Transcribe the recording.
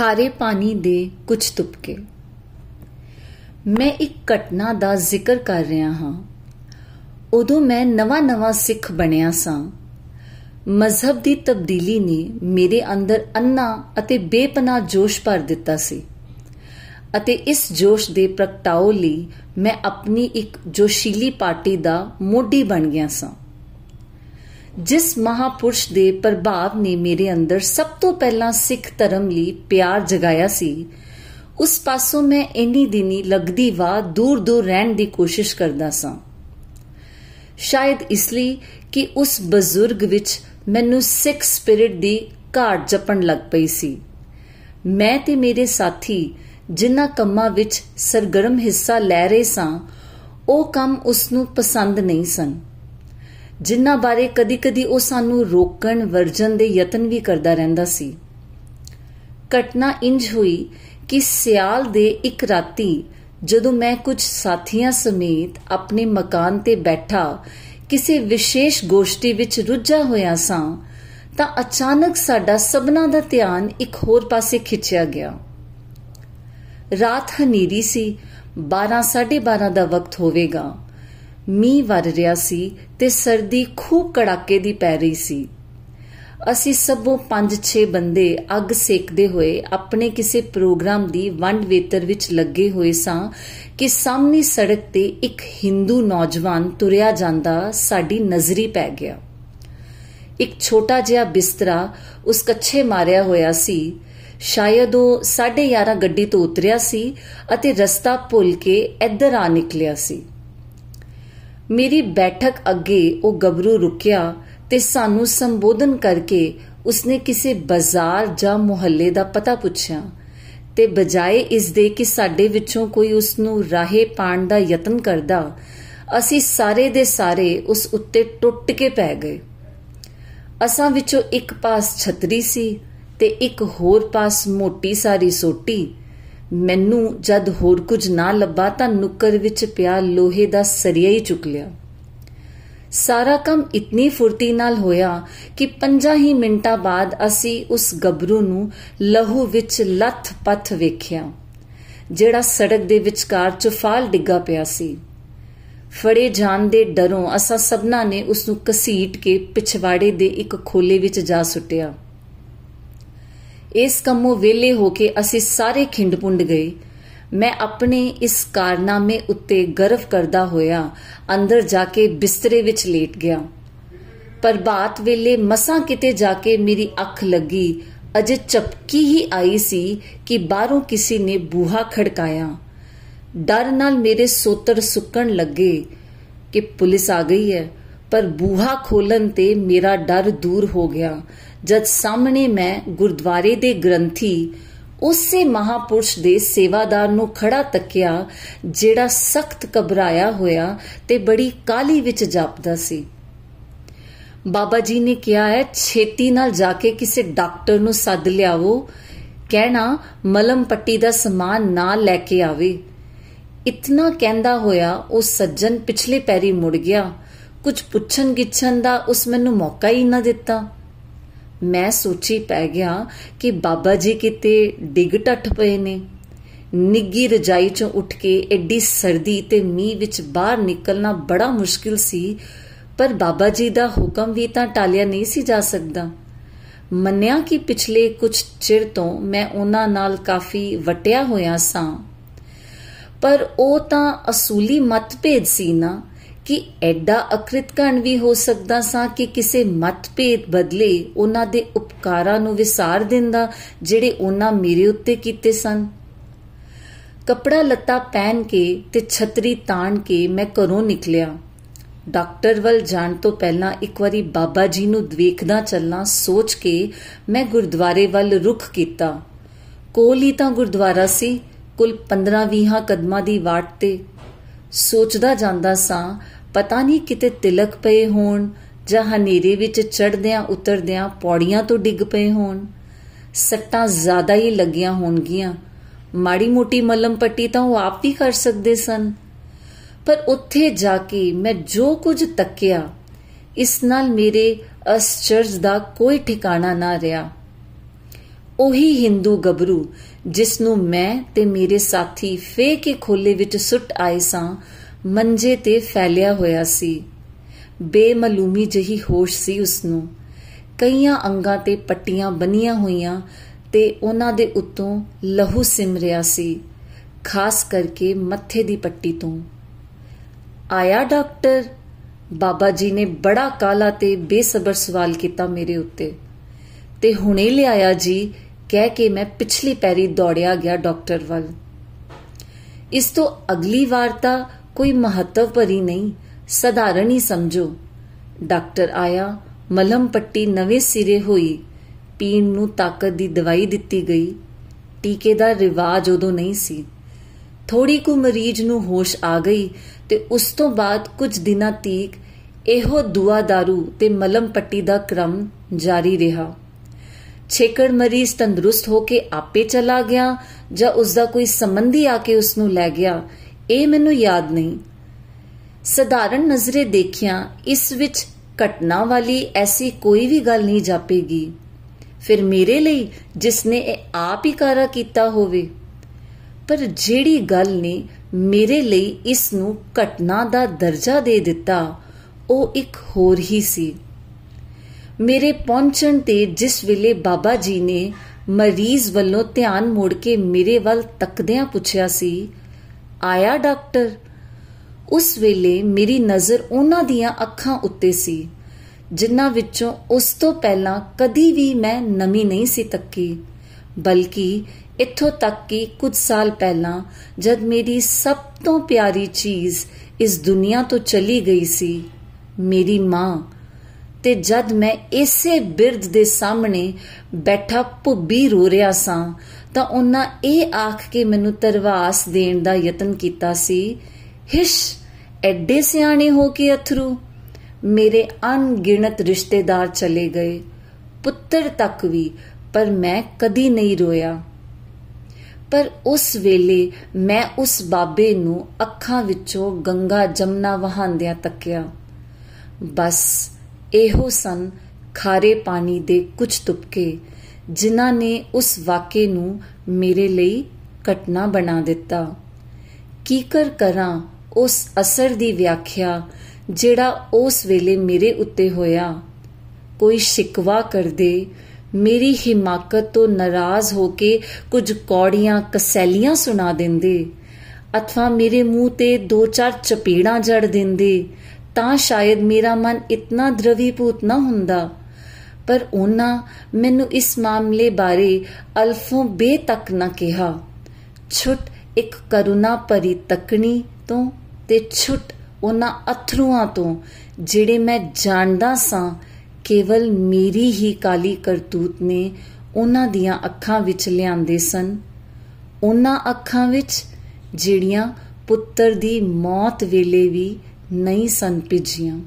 ਖਾਰੇ ਪਾਣੀ ਦੇ ਕੁਝ ਤੁਪਕੇ। ਮੈਂ ਇੱਕ ਘਟਨਾ ਦਾ ਜ਼ਿਕਰ ਕਰ ਰਿਹਾ ਹਾਂ। ਉਦੋਂ ਮੈਂ ਨਵਾਂ-ਨਵਾਂ ਸਿੱਖ ਬਣਿਆ ਸਾਂ। ਮਜ਼ਹਬ ਦੀ ਤਬਦੀਲੀ ਨੇ ਮੇਰੇ ਅੰਦਰ ਅੰਨਾ ਅਤੇ ਬੇਪਨਾਹ ਜੋਸ਼ ਭਰ ਦਿੱਤਾ ਸੀ ਅਤੇ ਇਸ ਜੋਸ਼ ਦੇ ਪ੍ਰਗਟਾਓ ਲਈ ਮੈਂ ਆਪਣੀ ਇੱਕ ਜੋਸ਼ੀਲੀ ਪਾਰਟੀ ਦਾ ਮੋਢੀ ਬਣ ਗਿਆ ਸਾਂ। ਜਿਸ ਮਹਾਪੁਰਸ਼ ਦੇ ਪ੍ਰਭਾਵ ਨੇ ਮੇਰੇ ਅੰਦਰ ਸਭ ਤੋਂ ਪਹਿਲਾਂ ਸਿੱਖ ਧਰਮ ਲਈ ਪਿਆਰ ਜਗਾਇਆ ਸੀ, ਉਸ ਪਾਸੋਂ ਮੈਂ ਇੰਨੀ ਦਿਨੀ ਲੱਗਦੀ ਵਾ ਦੂਰ ਦੂਰ ਰਹਿਣ ਦੀ ਕੋਸ਼ਿਸ਼ ਕਰਦਾ ਸਾਂ। ਸ਼ਾਇਦ ਇਸ ਲਈ ਕਿ ਉਸ ਬਜ਼ੁਰਗ ਵਿੱਚ ਮੈਨੂੰ ਸਿੱਖ ਸਪਿਰਿਟ ਦੀ ਘਾਟ ਜਪਣ ਲੱਗ ਪਈ ਸੀ। ਮੈਂ ਤੇ ਮੇਰੇ ਸਾਥੀ ਜਿਨ੍ਹਾਂ ਕੰਮਾਂ ਵਿੱਚ ਸਰਗਰਮ ਹਿੱਸਾ ਲੈ ਰਹੇ ਸਾਂ, ਉਹ ਕੰਮ ਉਸ ਨੂੰ ਪਸੰਦ ਨਹੀਂ ਸਨ। ਜਿਨ੍ਹਾਂ ਬਾਰੇ ਕਦੀ-ਕਦੀ ਉਹ ਸਾਨੂੰ ਰੋਕਣ, ਵਰਜਨ ਦੇ ਯਤਨ ਵੀ ਕਰਦਾ ਰਹਿੰਦਾ ਸੀ। ਘਟਨਾ ਇੰਜ ਹੋਈ ਕਿ ਸਿਆਲ ਦੇ ਇੱਕ ਰਾਤੀ ਜਦੋਂ ਮੈਂ ਕੁਝ ਸਾਥੀਆਂ ਸਮੇਤ ਆਪਣੇ ਮਕਾਨ ਤੇ ਬੈਠਾ, ਕਿਸੇ ਵਿਸ਼ੇਸ਼ ਗੋਸ਼ਟੀ ਵਿੱਚ ਰੁੱਝਾ ਹੋਇਆ ਸਾਂ, ਤਾਂ ਅਚਾਨਕ ਸਾਡਾ ਸਭਨਾ ਦਾ ਧਿਆਨ ਇੱਕ ਹੋਰ ਪਾਸੇ ਖਿੱਚਿਆ ਗਿਆ। ਰਾਤ ਹਨੇਰੀ ਸੀ 12 12:30 ਦਾ ਵਕਤ ਹੋਵੇਗਾ। ਮੀਂਹ ਵਰ ਰਿਹਾ ਸੀ ਤੇ ਸਰਦੀ ਖੂਬ ਕੜਾਕੇ ਦੀ ਪੈ ਰਹੀ ਸੀ। ਅਸੀਂ ਸਭੋਂ 5-6 ਬੰਦੇ ਅੱਗ ਸੇਕਦੇ ਹੋਏ ਆਪਣੇ ਕਿਸੇ ਪ੍ਰੋਗਰਾਮ ਦੀ ਵੰਡ ਵੇਤਰ ਵਿੱਚ ਲੱਗੇ ਹੋਏ ਸਾਂ ਕਿ ਸਾਹਮਣੀ ਸੜਕ ਤੇ ਇੱਕ ਹਿੰਦੂ ਨੌਜਵਾਨ ਤੁਰਿਆ ਜਾਂਦਾ ਸਾਡੀ ਨਜ਼ਰੀ ਪੈ ਗਿਆ। ਇੱਕ ਛੋਟਾ ਜਿਹਾ ਬਿਸਤਰਾ ਉਸ ਕੱਛੇ ਮਾਰਿਆ ਹੋਇਆ ਸੀ। ਸ਼ਾਇਦ ਉਹ 11:30 ਗੱਡੀ ਤੋਂ ਉਤਰਿਆ ਸੀ ਅਤੇ ਰਸਤਾ ਭੁੱਲ ਕੇ ਇੱਧਰ ਆ ਨਿਕਲਿਆ ਸੀ। ਮੇਰੀ ਬੈਠਕ ਅੱਗੇ ਉਹ ਗੱਭਰੂ ਰੁਕਿਆ ਤੇ ਸਾਨੂੰ ਸੰਬੋਧਨ ਕਰਕੇ ਉਸਨੇ ਕਿਸੇ ਬਾਜ਼ਾਰ ਜਾਂ ਮੁਹੱਲੇ ਦਾ ਪਤਾ ਪੁੱਛਿਆ। ਤੇ ਬਜਾਏ ਇਸ ਦੇ ਕਿ ਸਾਡੇ ਵਿੱਚੋਂ ਕੋਈ ਉਸ ਨੂੰ ਰਾਹੇ ਪਾਣ ਦਾ ਯਤਨ ਕਰਦਾ, ਅਸੀਂ ਸਾਰੇ ਦੇ ਸਾਰੇ ਉਸ ਉੱਤੇ ਟੁੱਟ ਕੇ ਪੈ ਗਏ। ਅਸਾਂ ਵਿੱਚੋਂ ਇੱਕ ਪਾਸ ਛਤਰੀ ਸੀ ਤੇ ਇੱਕ ਹੋਰ ਪਾਸ ਮੋਟੀ ਸਾਰੀ ਸੋਟੀ ਮੈਨੂੰ ਜਦ ਹੋਰ ਕੁਝ ਨਾ ਲੱਭਾ ਤਾਂ ਨੁੱਕਰ ਵਿੱਚ ਪਿਆ ਲੋਹੇ ਦਾ ਸਰੀਆ ਹੀ ਚੁੱਕ ਲਿਆ। ਸਾਰਾ ਕੰਮ ਇਤਨੀ ਫੁਰਤੀ ਨਾਲ ਹੋਇਆ ਕਿ 5 ਹੀ ਮਿੰਟਾਂ ਬਾਅਦ ਅਸੀਂ ਉਸ ਗੱਭਰੂ ਨੂੰ ਲਹੂ ਵਿੱਚ ਲੱਥ-ਪੱਥ ਵੇਖਿਆ, ਜਿਹੜਾ ਸੜਕ ਦੇ ਵਿਚਕਾਰ ਚੁਫਾਲ ਡਿੱਗਾ ਪਿਆ ਸੀ। ਫੜੇ ਜਾਣ ਦੇ ਡਰੋਂ ਅਸਾਂ ਸਭਨਾ ਨੇ ਉਸ ਨੂੰ ਕਸੀਟ ਕੇ ਪਿਛਵਾੜੇ ਦੇ ਇੱਕ ਖੋਲੇ ਵਿੱਚ ਜਾ ਸੁੱਟਿਆ। ਇਸ ਕੰਮੋਂ ਵੇਲੇ ਹੋ ਕੇ ਅਸੀਂ ਸਾਰੇ ਖਿੰਡਪੁੰਡ ਗਏ। ਮੈਂ ਆਪਣੇ ਇਸ ਕਾਰਨਾਮੇ ਉੱਤੇ ਗਰਵ ਕਰਦਾ ਹੋਇਆ ਅੰਦਰ ਜਾ ਕੇ ਬਿਸਤਰੇ ਵਿੱਚ ਲੇਟ ਗਿਆ। ਪਰ ਬਾਤ ਵੇਲੇ ਮਸਾਂ ਕਿਤੇ ਜਾ ਕੇ ਮੇਰੀ ਅੱਖ ਲੱਗੀ। ਅਜੇ ਚਪਕੀ ਹੀ ਆਈ ਸੀ ਕਿ ਬਾਹਰੋਂ ਕਿਸੇ ਨੇ ਬੂਹਾ ਖੜਕਾਇਆ। ਡਰ ਨਾਲ ਮੇਰੇ ਸੋਤਰ ਸੁੱਕਣ ਲੱਗੇ ਕਿ ਪੁਲਿਸ ਆ ਗਈ ਹੈ। ਪਰ ਬੂਹਾ ਖੋਲਣ ਤੇ ਮੇਰਾ ਡਰ ਦੂਰ ਹੋ ਗਿਆ। ਜਦ ਸਾਹਮਣੇ ਮੈਂ ਗੁਰਦੁਆਰੇ ਦੇ ਗ੍ਰੰਥੀ ਉਸੇ ਮਹਾਪੁਰਸ਼ ਦੇ ਸੇਵਾਦਾਰ ਨੂੰ ਖੜਾ ਤੱਕਿਆ, ਜਿਹੜਾ ਸਖਤ ਘਬਰਾਇਆ ਹੋਇਆ ਤੇ ਬੜੀ ਕਾਲੀ ਵਿੱਚ ਜਾਪਦਾ ਸੀ। ਬਾਬਾ ਜੀ ਨੇ ਕਿਹਾ ਹੈ, ਛੇਤੀ ਨਾਲ ਜਾ ਕੇ ਕਿਸੇ ਡਾਕਟਰ ਨੂੰ ਸੱਦ ਲਿਆਵੋ ਕਹਿਣਾ, ਮਲਮ ਪੱਟੀ ਦਾ ਸਮਾਨ ਨਾਲ ਲੈ ਕੇ ਆਵੇ। ਇਤਨਾ ਕਹਿੰਦਾ ਹੋਇਆ, ਉਹ ਸੱਜਣ ਪਿਛਲੇ ਪੈਰੀ ਮੁੜ ਗਿਆ। ਕੁਝ ਪੁੱਛਣ ਗਿੱਛਣ ਦਾ ਉਸ ਮੈਨੂੰ ਮੌਕਾ ਹੀ ਨਾ ਦਿੱਤਾ। ਮੈਂ ਸੋਚੀ ਪੈ ਗਿਆ ਕਿ ਬਾਬਾ ਜੀ ਕਿਤੇ ਡਿੱਗ ਟੱਟ ਪਏ ਨੇ। ਨਿੱਗੀ ਰਜਾਈ ਚੋਂ ਉੱਠ ਕੇ ਐਡੀ ਸਰਦੀ ਤੇ ਮੀਂਹ ਵਿੱਚ ਬਾਹਰ ਨਿਕਲਣਾ ਬੜਾ ਮੁਸ਼ਕਿਲ ਸੀ, ਪਰ ਬਾਬਾ ਜੀ ਦਾ ਹੁਕਮ ਵੀ ਤਾਂ ਟਾਲਿਆ ਨਹੀਂ ਸੀ ਜਾ ਸਕਦਾ। ਮੰਨਿਆ ਕਿ ਪਿਛਲੇ ਕੁਝ ਚਿਰ ਤੋਂ ਮੈਂ ਉਹਨਾਂ ਨਾਲ ਕਾਫੀ ਵਟਿਆ ਹੋਇਆ ਸਾਂ। ਪਰ ਉਹ ਤਾਂ ਅਸੂਲੀ ਮਤਭੇਦ ਸੀ ਨਾ। ਕਿ ਐਡਾ ਅਕ੍ਰਿਤਕਣ ਵੀ ਹੋ ਸਕਦਾ ਸਾਂ ਕਿ ਕਿਸੇ ਮਤਭੇਦ ਬਦਲੇ ਉਹਨਾਂ ਦੇ ਉਪਕਾਰਾਂ ਨੂੰ ਵਿਸਾਰ ਦਿੰਦਾ ਜਿਹੜੇ ਉਹਨਾਂ ਮੇਰੇ ਉੱਤੇ ਕੀਤੇ ਸਨ। ਕਪੜਾ ਲੱਤਾ ਪਹਿਨ ਕੇ ਤੇ ਛਤਰੀ ਤਾਣ ਕੇ ਮੈਂ ਘਰੋਂ ਨਿਕਲਿਆ। ਡਾਕਟਰ ਵੱਲ ਜਾਣ ਤੋਂ ਪਹਿਲਾਂ ਇੱਕ ਵਾਰੀ ਬਾਬਾ ਜੀ ਨੂੰ ਵੇਖਦਾ ਚੱਲਣਾ ਸੋਚ ਕੇ ਮੈਂ ਗੁਰਦੁਆਰੇ ਵੱਲ ਰੁਖ ਕੀਤਾ। ਕੋਲ ਹੀ ਤਾਂ ਗੁਰਦੁਆਰਾ ਸੀ, ਕੁੱਲ 15-20 ਕਦਮਾਂ ਦੀ ਵਾਟ ਤੇ। ਸੋਚਦਾ ਜਾਂਦਾ ਸਾਂ ਪਤਾ ਨਹੀਂ ਕਿਤੇ ਤਿਲਕ ਪਏ ਹੋਣ ਜਾਂ ਹਨੇਰੇ ਵਿੱਚ ਚੜਦਿਆਂ ਉਤਰਦਿਆਂ ਪੌੜੀਆਂ ਤੋਂ ਡਿੱਗ ਪਏ ਹੋਣ। ਸੱਟਾਂ ਜ਼ਿਆਦਾ ਹੀ ਲੱਗੀਆਂ ਹੋਣਗੀਆਂ। ਮਾੜੀ ਮੋਟੀ ਮਲਮ ਪੱਟੀ ਤਾਂ ਉਹ ਆਪ ਵੀ ਕਰ ਸਕਦੇ ਸਨ। ਪਰ ਉੱਥੇ ਜਾ ਕੇ ਮੈਂ ਜੋ ਕੁਝ ਤੱਕਿਆ, ਇਸ ਨਾਲ ਮੇਰੇ ਅਸਚਰਜ ਦਾ ਕੋਈ ਠਿਕਾਣਾ ਨਾ ਰਿਹਾ। ਉਹੀ ਹਿੰਦੂ ਗੱਭਰੂ, ਜਿਸ ਨੂੰ ਮੈਂ ਤੇ ਮੇਰੇ ਸਾਥੀ ਫੇ ਕੇ ਖੋਲੇ ਵਿੱਚ ਸੁੱਟ ਆਏ ਸਾਂ ਮੰਜੇ ਤੇ ਫੈਲਿਆ ਹੋਇਆ ਸੀ। ਬੇਮਲੂਮੀ ਜਹੀ ਹੋਸ਼ ਸੀ ਉਸ ਨੂੰ ਕਈਆਂ ਅੰਗਾਂ ਤੇ ਪੱਟੀਆਂ ਬੰਨੀਆਂ ਹੋਈਆਂ ਤੇ ਉਹਨਾਂ ਦੇ ਉੱਤੋਂ ਲਹੂ ਸਿਮ ਰਿਹਾ ਸੀ, ਖਾਸ ਕਰਕੇ ਮੱਥੇ ਦੀ ਪੱਟੀ ਤੋਂ। ਆਇਆ, ਡਾਕਟਰ? ਬਾਬਾ ਜੀ ਨੇ ਬੜਾ ਕਾਲਾ ਤੇ ਬੇਸਬਰ ਸਵਾਲ ਕੀਤਾ ਮੇਰੇ ਉੱਤੇ। ਤੇ ਹੁਣੇ ਲਿਆਇਆ ਜੀ, ਕਹਿ ਕੇ ਮੈਂ ਪਿਛਲੀ ਪੈਰੀ ਦੌੜਿਆ ਗਿਆ ਡਾਕਟਰ ਵੱਲ। ਇਸ ਤੋਂ ਅਗਲੀ ਵਾਰ ਤਾਂ ਕੋਈ ਮਹੱਤਵ ਭਰੀ ਨਹੀਂ, ਸਧਾਰਨ ਹੀ ਸਮਝੋ। ਡਾਕਟਰ ਆਇਆ ਮਲਮ ਪੱਟੀ ਨਵੇਂ ਸਿਰੇ ਹੋਈ, ਪੀਣ ਨੂੰ ਤਾਕਤ ਦੀ ਦਵਾਈ ਦਿੱਤੀ ਗਈ। ਟੀਕੇ ਦਾ ਰਿਵਾਜ ਉਦੋਂ ਨਹੀਂ ਸੀ। ਥੋੜੀ ਕੁ ਮਰੀਜ਼ ਨੂੰ ਹੋਸ਼ ਆ ਗਈ ਤੇ ਉਸ ਤੋਂ ਬਾਅਦ ਕੁਝ ਦਿਨਾਂ ਤੀਕ ਇਹੋ ਦੁਆ दारू ਤੇ ਮਲਮ ਪੱਟੀ ਦਾ ਕ੍ਰਮ ਜਾਰੀ ਰਿਹਾ। ਛੇਕੜ ਮਰੀਜ਼ ਤੰਦਰੁਸਤ ਹੋ ਕੇ ਆਪੇ ਚਲਾ ਗਿਆ ਜਾਂ ਉਸ ਦਾ ਕੋਈ ਸੰਬੰਧੀ ਆ ਕੇ ਉਸ ਨੂੰ ਲੈ ਗਿਆ ਇਹ ਮੈਨੂੰ ਯਾਦ ਨਹੀਂ। ਸਧਾਰਨ ਨਜ਼ਰੇ ਦੇਖਿਆ ਇਸ ਵਿੱਚ ਘਟਨਾ ਵਾਲੀ ਐਸੀ ਕੋਈ ਵੀ ਗੱਲ ਨਹੀਂ ਜਾਪੇਗੀ। ਫਿਰ ਮੇਰੇ ਲਈ ਜਿਸ ਨੇ ਇਹ ਆਪ ਹੀ ਕਾਰਾ ਕੀਤਾ ਹੋਵੇ। ਪਰ ਜਿਹੜੀ ਗੱਲ ਨੇ ਮੇਰੇ ਲਈ ਇਸ ਨੂੰ ਘਟਨਾ ਦਾ ਦਰਜਾ ਦੇ ਦਿੱਤਾ, ਉਹ ਇੱਕ ਹੋਰ ਹੀ ਸੀ। ਮੇਰੇ ਪਹੁੰਚਣ ਤੇ ਜਿਸ ਵੇਲੇ ਬਾਬਾ ਜੀ ਨੇ ਮਰੀਜ਼ ਵੱਲੋਂ ਧਿਆਨ ਮੋੜ ਕੇ ਮੇਰੇ ਵੱਲ ਤੱਕਦਿਆਂ ਪੁੱਛਿਆ ਸੀ ਆਇਆ ਡਾਕਟਰ। ਉਸ ਵੇਲੇ ਮੇਰੀ ਨਜ਼ਰ ਉਹਨਾਂ ਦੀਆਂ ਅੱਖਾਂ ਉੱਤੇ ਸੀ, ਜਿਨ੍ਹਾਂ ਵਿੱਚੋਂ ਉਸ ਤੋਂ ਪਹਿਲਾਂ ਕਦੀ ਵੀ ਮੈਂ ਨਮੀ ਨਹੀਂ ਸੀ ਤੱਕੀ, ਬਲਕਿ ਇੱਥੋਂ ਤੱਕ ਕਿ ਕੁਝ ਸਾਲ ਪਹਿਲਾਂ ਜਦ ਮੇਰੀ ਸਭ ਤੋਂ ਪਿਆਰੀ ਚੀਜ਼ ਇਸ ਦੁਨੀਆ ਤੋਂ ਚਲੀ ਗਈ ਸੀ, ਮੇਰੀ ਮਾਂ। ਤੇ ਜਦ ਮੈਂ ਇਸੇ ਬਿਰਧ ਦੇ ਸਾਹਮਣੇ ਬੈਠਾ ਭੁੱਬੀ ਰੋ ਰਿਹਾ ਸਾਂ ਤਾਂ ਉਹਨਾਂ ਇਹ ਆਖ ਕੇ ਮੈਨੂੰ ਤਰਵਾਸ ਦੇਣ ਦਾ ਯਤਨ ਕੀਤਾ ਸੀ, ਹਿਸ਼, ਐਡੇ ਸਿਆਣੇ ਹੋ ਕੇ ਅਥਰੂ। ਮੇਰੇ ਅਣਗਿਣਤ ਰਿਸ਼ਤੇਦਾਰ ਚਲੇ ਗਏ, ਪੁੱਤਰ ਤੱਕ ਵੀ, ਪਰ ਮੈਂ ਕਦੀ ਨਹੀਂ ਰੋਇਆ। ਪਰ ਉਸ ਵੇਲੇ ਮੈਂ ਉਸ ਬਾਬੇ ਨੂੰ ਅੱਖਾਂ ਵਿੱਚੋਂ ਗੰਗਾ ਜਮਨਾ ਵਹਾਂਦਿਆਂ ਤੱਕਿਆ। ਬਸ, ਇਹੋ ਸਨ ਖਾਰੇ ਪਾਣੀ ਦੇ ਕੁਝ ਤੁਪਕੇ ਜਿਨ੍ਹਾਂ ਨੇ ਉਸ ਵਾਕੇ ਨੂੰ ਮੇਰੇ ਲਈ ਘਟਨਾ ਬਣਾ ਦਿੱਤਾ। ਕੀ ਕਰ ਕਰਾਂ ਉਸ ਅਸਰ ਦੀ ਵਿਆਖਿਆ ਜਿਹੜਾ ਉਸ ਵੇਲੇ ਮੇਰੇ ਉੱਤੇ ਹੋਇਆ। ਕੋਈ ਸ਼ਿਕਵਾ ਕਰਦੇ ਮੇਰੀ ਹਿਮਾਕਤ ਤੋਂ ਨਾਰਾਜ਼ ਹੋ ਕੇ ਕੁਝ ਕੌੜੀਆਂ ਕਸੈਲੀਆਂ ਸੁਣਾ ਦਿੰਦੇ ਅਥਵਾ ਮੇਰੇ ਮੂੰਹ ਤੇ ਦੋ ਚਾਰ ਚਪੇੜਾਂ ਜੜ ਦਿੰਦੇ ਤਾਂ ਸ਼ਾਇਦ ਮੇਰਾ ਮਨ ਇਤਨਾ ਦਰਵੀਭੂਤ ਨਾ ਹੁੰਦਾ। ਪਰ ਉਹਨਾਂ ਮੈਨੂੰ ਇਸ ਮਾਮਲੇ ਬਾਰੇ ਅਲਫੋਂ ਬੇ ਤੱਕ ਨਾ ਕਿਹਾ। ਛੁੱਟ ਇੱਕ ਕਰੁਣਾ ਭਰੀ ਤੱਕਣੀ ਤੋਂ ਤੇ ਛੁੱਟ ਉਹਨਾਂ ਅਥਰੂਆਂ ਤੋਂ, ਜਿਹੜੇ ਮੈਂ ਜਾਣਦਾ ਸਾਂ, ਕੇਵਲ ਮੇਰੀ ਹੀ ਕਾਲੀ ਕਰਤੂਤ ਨੇ ਉਹਨਾਂ ਦੀਆਂ ਅੱਖਾਂ ਵਿੱਚ ਲਿਆਂਦੇ ਸਨ। ਉਹਨਾਂ ਅੱਖਾਂ ਵਿੱਚ ਜਿਹੜੀਆਂ ਪੁੱਤਰ ਦੀ ਮੌਤ ਵੇਲੇ ਵੀ ਨਹੀਂ ਸਨ ਭਿਜੀਆਂ।